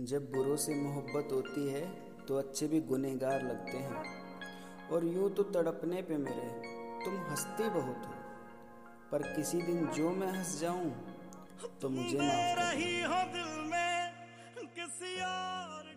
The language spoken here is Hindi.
जब बुरों से मोहब्बत होती है तो अच्छे भी गुनहगार लगते हैं। और यूँ तो तड़पने पे मेरे तुम हंसती बहुत हो। पर किसी दिन जो मैं हंस जाऊँ तो मुझे माफ़ कर रही हो दिल में किसी और